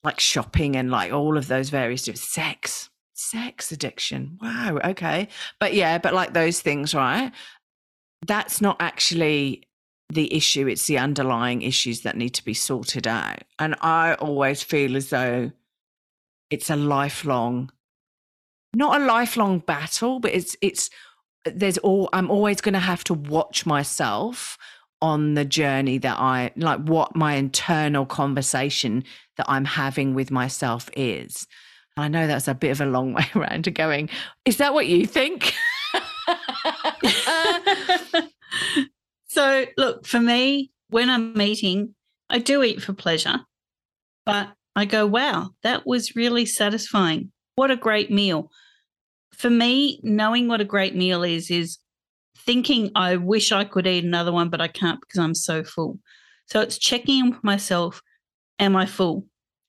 like shopping and like all of those various sex sex addiction. Wow okay. But yeah but like those things right? That's not actually the issue, it's the underlying issues that need to be sorted out. And I always feel as though it's a lifelong, not a lifelong battle, but it's, it's, there's all, I'm always going to have to watch myself on the journey that I like, what my internal conversation that I'm having with myself is. I know that's a bit of a long way around to going, is that what you think? So, look, for me, when I'm eating, I do eat for pleasure, but I go, wow, that was really satisfying. What a great meal. For me, knowing what a great meal is, is thinking I wish I could eat another one, but I can't because I'm so full. So it's checking in with myself Am I full?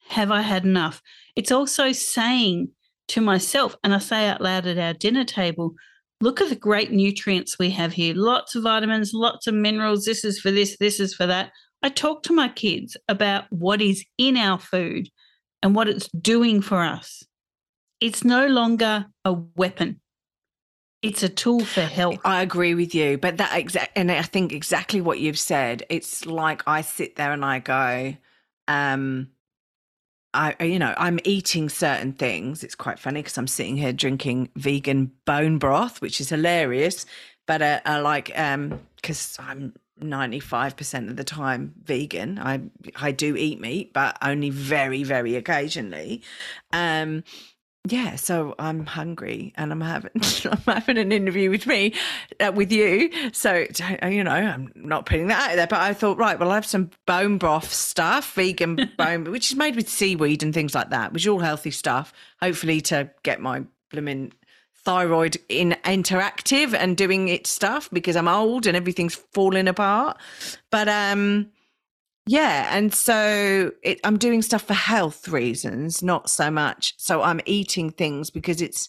Have I had enough? It's also saying to myself, and I say out loud at our dinner table, look at the great nutrients we have here lots of vitamins, lots of minerals. This is for this, this is for that. I talk to my kids about what is in our food and what it's doing for us. It's no longer a weapon. It's a tool for health. I agree with you, but that exact and I think exactly what you've said. It's like I sit there and I go, um, I, you know, I'm eating certain things. It's quite funny because I'm sitting here drinking vegan bone broth, which is hilarious. But uh, I like, um, because I'm 95% of the time vegan. I I do eat meat, but only very, very occasionally. Um, yeah, so I'm hungry and I'm having I'm having an interview with me, uh, with you. So you know, I'm not putting that out there, but I thought, right, well, I'll have some bone broth stuff, vegan bone, which is made with seaweed and things like that, which is all healthy stuff. Hopefully, to get my blooming thyroid in interactive and doing its stuff because I'm old and everything's falling apart. But um yeah, and so it, I'm doing stuff for health reasons, not so much. So I'm eating things because it's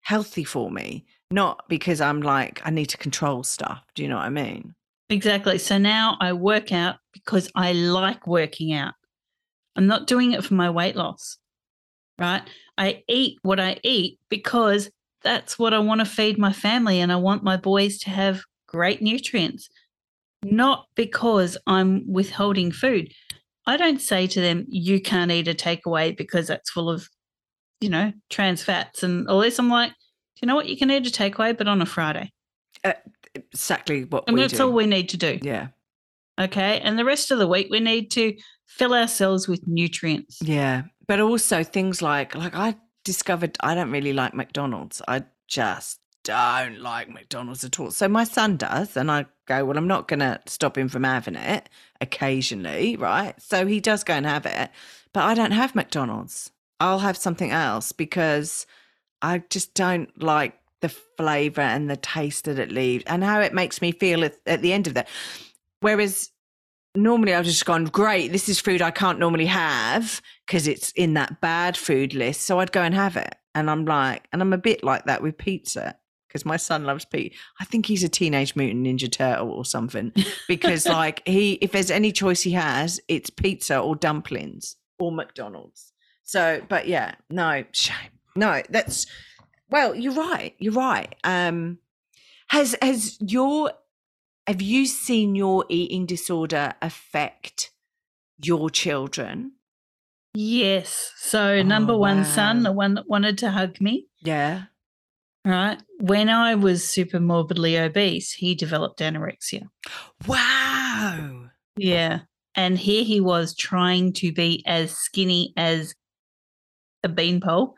healthy for me, not because I'm like I need to control stuff. Do you know what I mean? Exactly. So now I work out because I like working out. I'm not doing it for my weight loss, right? I eat what I eat because that's what I want to feed my family and I want my boys to have great nutrients not because I'm withholding food. I don't say to them, you can't eat a takeaway because that's full of, you know, trans fats and all this. I'm like, do you know what? You can eat a takeaway, but on a Friday. Uh, exactly what and that's do. all we need to do. Yeah. Okay. And the rest of the week, we need to fill ourselves with nutrients. Yeah. But also things like, like I discovered I don't really like McDonald's. I just don't like McDonald's at all. So my son does, and I go, well, I'm not going to stop him from having it occasionally, right? So he does go and have it, but I don't have McDonald's. I'll have something else because I just don't like the flavor and the taste that it leaves and how it makes me feel at, at the end of that. Whereas normally I've just gone, great, this is food I can't normally have because it's in that bad food list. So I'd go and have it. And I'm like, and I'm a bit like that with pizza because my son loves Pete. I think he's a teenage mutant ninja turtle or something. Because like he, if there's any choice he has, it's pizza or dumplings or McDonald's. So, but yeah, no shame. No, that's well, you're right. You're right. Um, Has has your have you seen your eating disorder affect your children? Yes. So, Oh, number one son, the one that wanted to hug me, Yeah. Right? When I was super morbidly obese, he developed anorexia. Wow. Yeah. And here he was trying to be as skinny as a beanpole.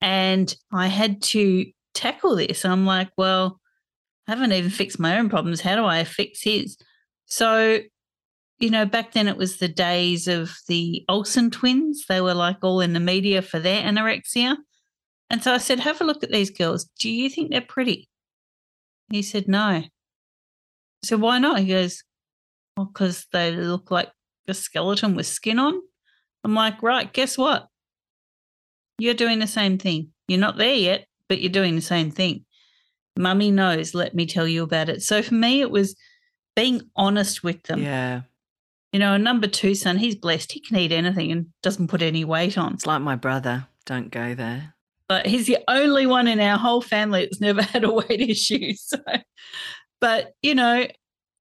And I had to tackle this. I'm like, well, I haven't even fixed my own problems. How do I fix his? So, you know, back then it was the days of the Olsen twins. They were like all in the media for their anorexia. And so I said, have a look at these girls. Do you think they're pretty? He said, no. Said, why not? He goes, well, because they look like a skeleton with skin on. I'm like, right, guess what? You're doing the same thing. You're not there yet, but you're doing the same thing. Mummy knows, let me tell you about it. So for me, it was being honest with them. Yeah. You know, a number two son, he's blessed. He can eat anything and doesn't put any weight on. It's like my brother. Don't go there. But he's the only one in our whole family that's never had a weight issue. So, but you know,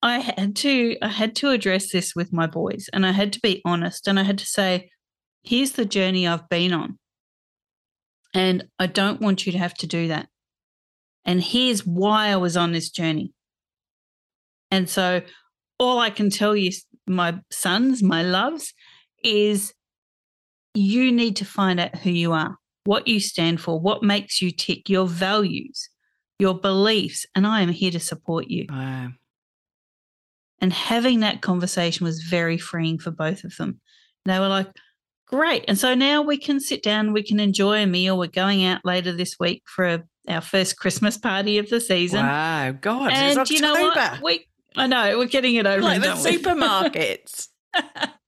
I had to I had to address this with my boys and I had to be honest and I had to say, here's the journey I've been on. And I don't want you to have to do that. And here's why I was on this journey. And so all I can tell you, my sons, my loves, is you need to find out who you are, what you stand for, what makes you tick, your values, your beliefs. And I am here to support you. Wow. And having that conversation was very freeing for both of them. They were like, great. And so now we can sit down, we can enjoy a meal. We're going out later this week for a, our first Christmas party of the season. Wow. God, and it's you know what? We, I know, we're getting it over. like the supermarkets.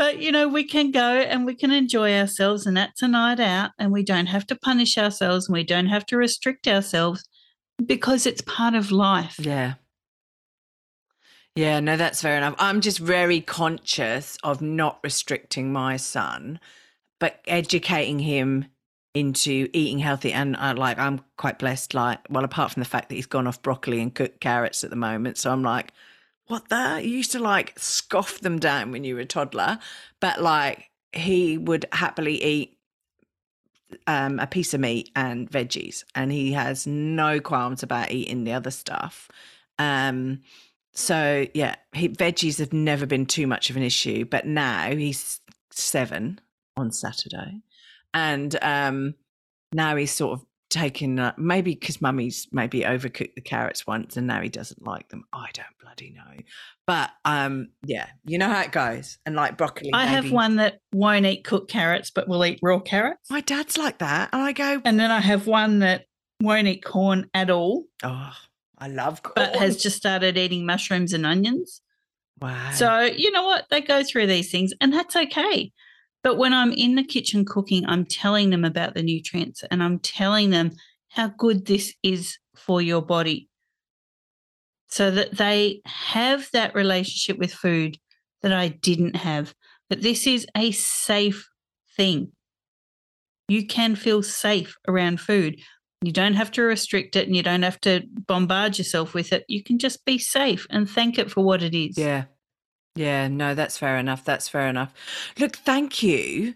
but you know we can go and we can enjoy ourselves and that's a night out and we don't have to punish ourselves and we don't have to restrict ourselves because it's part of life yeah. Yeah, no, that's fair enough. I'm just very conscious of not restricting my son, but educating him into eating healthy. And I like, I'm quite blessed. Like, well, apart from the fact that he's gone off broccoli and cooked carrots at the moment, so I'm like, what the? You used to like scoff them down when you were a toddler, but like he would happily eat um, a piece of meat and veggies, and he has no qualms about eating the other stuff. Um, so yeah, he, veggies have never been too much of an issue, but now he's seven on Saturday, and um, now he's sort of taken uh, maybe because mummy's maybe overcooked the carrots once, and now he doesn't like them. I don't bloody know, but um, yeah, you know how it goes. And like broccoli, i have one that won't eat cooked carrots but will eat raw carrots My dad's like that, and I go, and then i have one that won't eat corn at all oh, I love corn. but has just started eating mushrooms and onions wow. So, you know what? They go through these things, and that's okay. But when I'm in the kitchen cooking, I'm telling them about the nutrients and I'm telling them how good this is for your body so that they have that relationship with food that I didn't have. But this is a safe thing. You can feel safe around food. You don't have to restrict it and you don't have to bombard yourself with it. You can just be safe and thank it for what it is. Yeah. Yeah, no, that's fair enough. That's fair enough. Look, thank you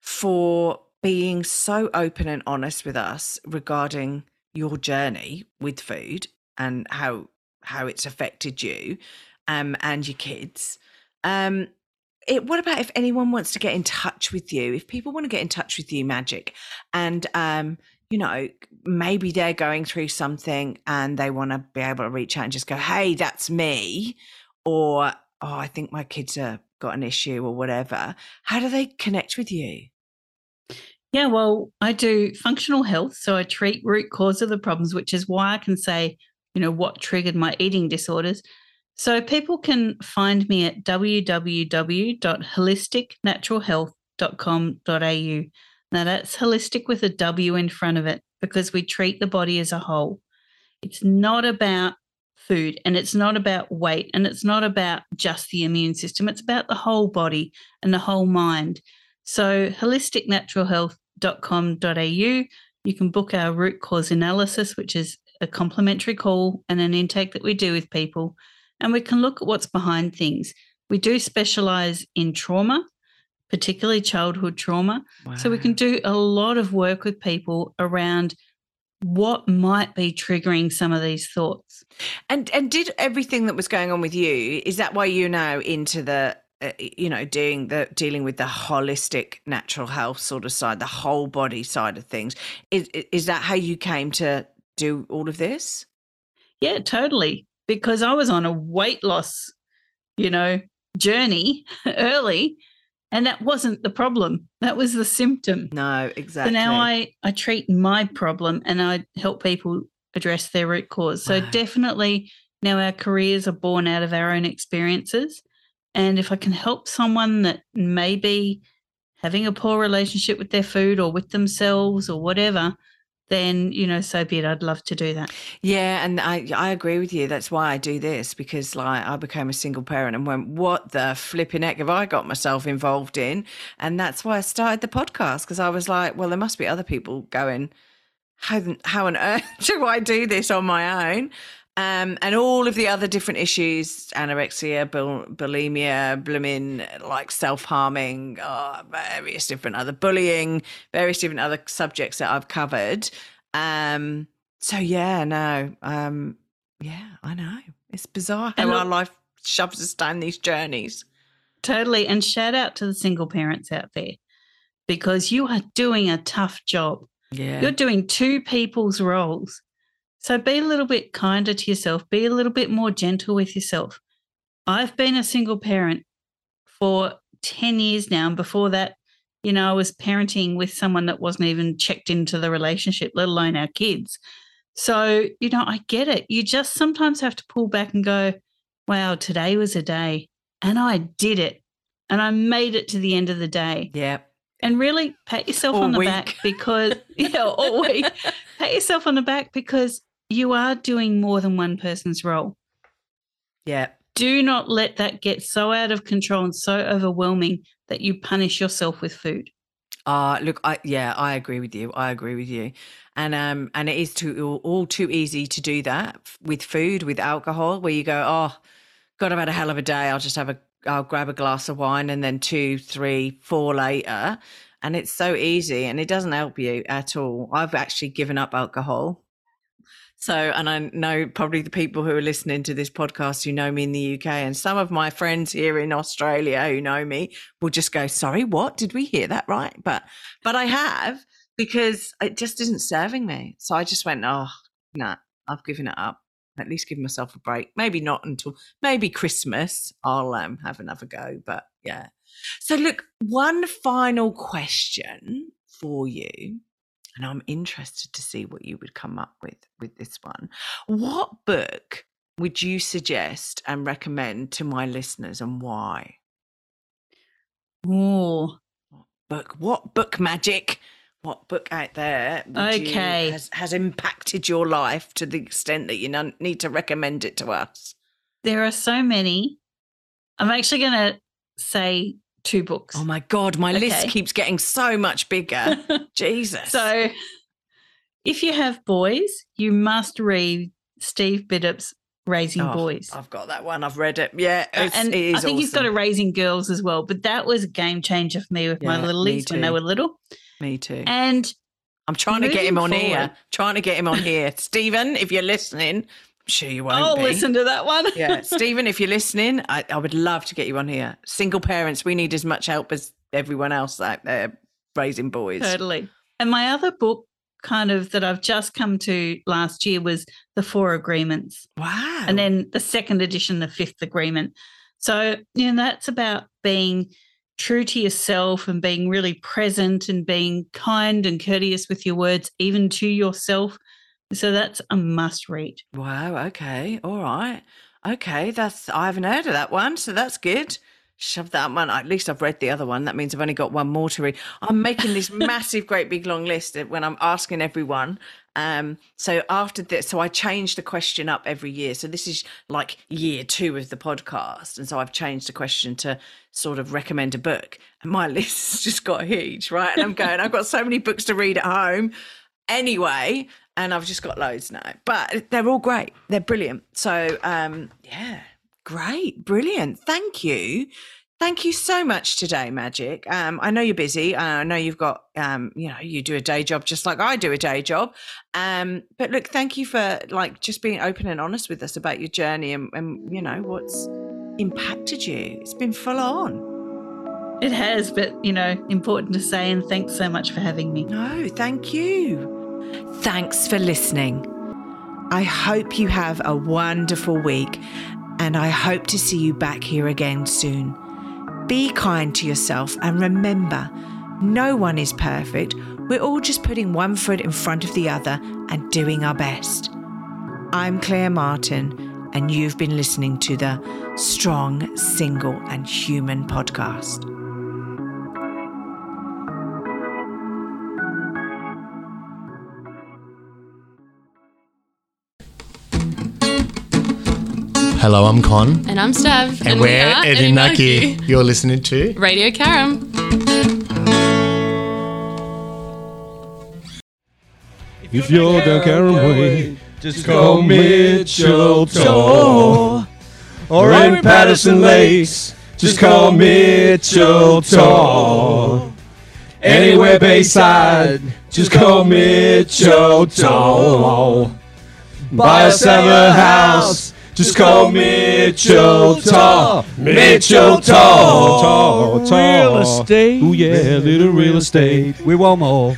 for being so open and honest with us regarding your journey with food and how how it's affected you um and your kids. Um it, what about if anyone wants to get in touch with you? If people want to get in touch with you, Magic, and um, you know, maybe they're going through something and they want to be able to reach out and just go, "Hey, that's me," or "Oh, I think my kids have got an issue," or whatever. How do they connect with you? Yeah, well, I do functional health. So I treat root cause of the problems, which is why I can say, you know, what triggered my eating disorders. So people can find me at www.wholisticnaturalhealth.com.au. Now that's holistic with a W in front of it because we treat the body as a whole. It's not about food and it's not about weight and it's not about just the immune system. It's about the whole body and the whole mind. So wholisticnaturalhealth.com.au. You can book our root cause analysis, which is a complimentary call and an intake that we do with people, and we can look at what's behind things. We do specialize in trauma, particularly childhood trauma. So we can do a lot of work with people around what might be triggering some of these thoughts. And and did everything that was going on with you? Is that why you're now into the uh, you know doing the dealing with the holistic natural health sort of side, the whole body side of things? Is is that how you came to do all of this? Yeah, totally. Because I was on a weight loss, you know, journey early, and that wasn't the problem. That was the symptom. No, exactly. So now I, I treat my problem and I help people address their root cause. So Wow. definitely now our careers are born out of our own experiences. And if I can help someone that may be having a poor relationship with their food or with themselves or whatever, then, you know, so be it. I'd love to do that. Yeah, and I I agree with you. That's why I do this because like I became a single parent and went, what the flipping heck have I got myself involved in? And that's why I started the podcast because I was like, well, there must be other people going, how how on earth do I do this on my own? Um, and all of the other different issues, anorexia, bul- bulimia, blooming, like self-harming, uh, various different other bullying, various different other subjects that I've covered. Um, so yeah, no, um, yeah, I know. It's bizarre how And our life shoves us down these journeys. Totally. And shout out to the single parents out there because you are doing a tough job. Yeah. You're doing two people's roles. So be a little bit kinder to yourself, be a little bit more gentle with yourself. I've been a single parent for 10 years now. And before that, you know, I was parenting with someone that wasn't even checked into the relationship, let alone our kids. So, you know, I get it. You just sometimes have to pull back and go, wow, today was a day and I did it and I made it to the end of the day Yeah. and really pat yourself All on the week. back because yeah, all week. pat yourself on the back because you are doing more than one person's role. Yeah. Do not let that get so out of control and so overwhelming that you punish yourself with food. Uh look, I yeah, I agree with you. I agree with you. And um and it is too all, too easy to do that with food, with alcohol, where you go, Oh, God, I've had a hell of a day. I'll just have a I'll grab a glass of wine and then two, three, four later. And it's so easy and it doesn't help you at all. I've actually given up alcohol. So, and I know probably the people who are listening to this podcast who know me in the UK and some of my friends here in Australia who know me will just go, sorry, what? Did we hear that right? But, but I have because it just isn't serving me. So I just went, oh, no, I've given it up. At least give myself a break. Maybe not until maybe Christmas. I'll um, have another go. But yeah. So look, one final question for you and I'm interested to see what you would come up with with this one. What book would you suggest and recommend to my listeners and why? Oh, Book what book magic? What book out there would you- Okay. has, has impacted your life to the extent that you need to recommend it to us? there are so many. I'm actually going to say two books. Oh my god, my list keeps getting so much bigger. Jesus. So, if you have boys, you must read Steve Biddulph's Raising Oh, Boys. I've got that one. I've read it. Yeah, Uh, and it is I think he's got a. Raising Girls as well, but that was a game changer for me with my Yeah, little me leagues when they were little. Me too. And I'm trying to get him on moving here. Trying to get him on here. Stephen, if you're listening, sure you won't I'll be. listen to that one. yeah, Stephen, if you're listening, I, I would love to get you on here. Single parents, we need as much help as everyone else out there raising boys. totally. And my other book, kind of that I've just come to last year, was The Four Agreements. Wow. and then the second edition, the fifth agreement. So, you know, that's about being true to yourself and being really present and being kind and courteous with your words, even to yourself. So that's a must read. Wow. Okay. All right. Okay. That's I haven't heard of that one, so that's good. Shove that one. At least I've read the other one. That means I've only got one more to read. I'm making this massive, great, big, long list when I'm asking everyone. Um, so after this, so I change the question up every year. So this is like year two of the podcast, and so I've changed the question to sort of recommend a book. And my list just got huge, right? And I'm going. I've got so many books to read at home. Anyway, and I've just got loads now. But they're all great. They're brilliant. So um, yeah, great, brilliant. Thank you. Thank you so much today, Magic. Um, I know you're busy. I know you've got, um, you know, you do a day job just like I do a day job. Um, but look, thank you for like just being open and honest with us about your journey and, and you know what's impacted you. It's been full on. It has, but you know, important to say. And thanks so much for having me. No, thank you. Thanks for listening. I hope you have a wonderful week, and I hope to see you back here again soon. Be kind to yourself and remember, no one is perfect. We're all just putting one foot in front of the other and doing our best. I'm Claire Martin, and you've been listening to the Strong, Single, and Human podcast. Hello, I'm Con. And I'm Stav. And, we we're are Eddie Nucky. You're listening to Radio Carrum. If you're down Carrum Way, just call Mitchell Tor. Or in Patterson Lakes, just call Mitchell Tor. Anywhere Bayside, just call Mitchell Tor. Buy a summer house, just call Mitchell Tor. Mitchell Tor. Real estate. Ooh yeah, little real estate. We want more.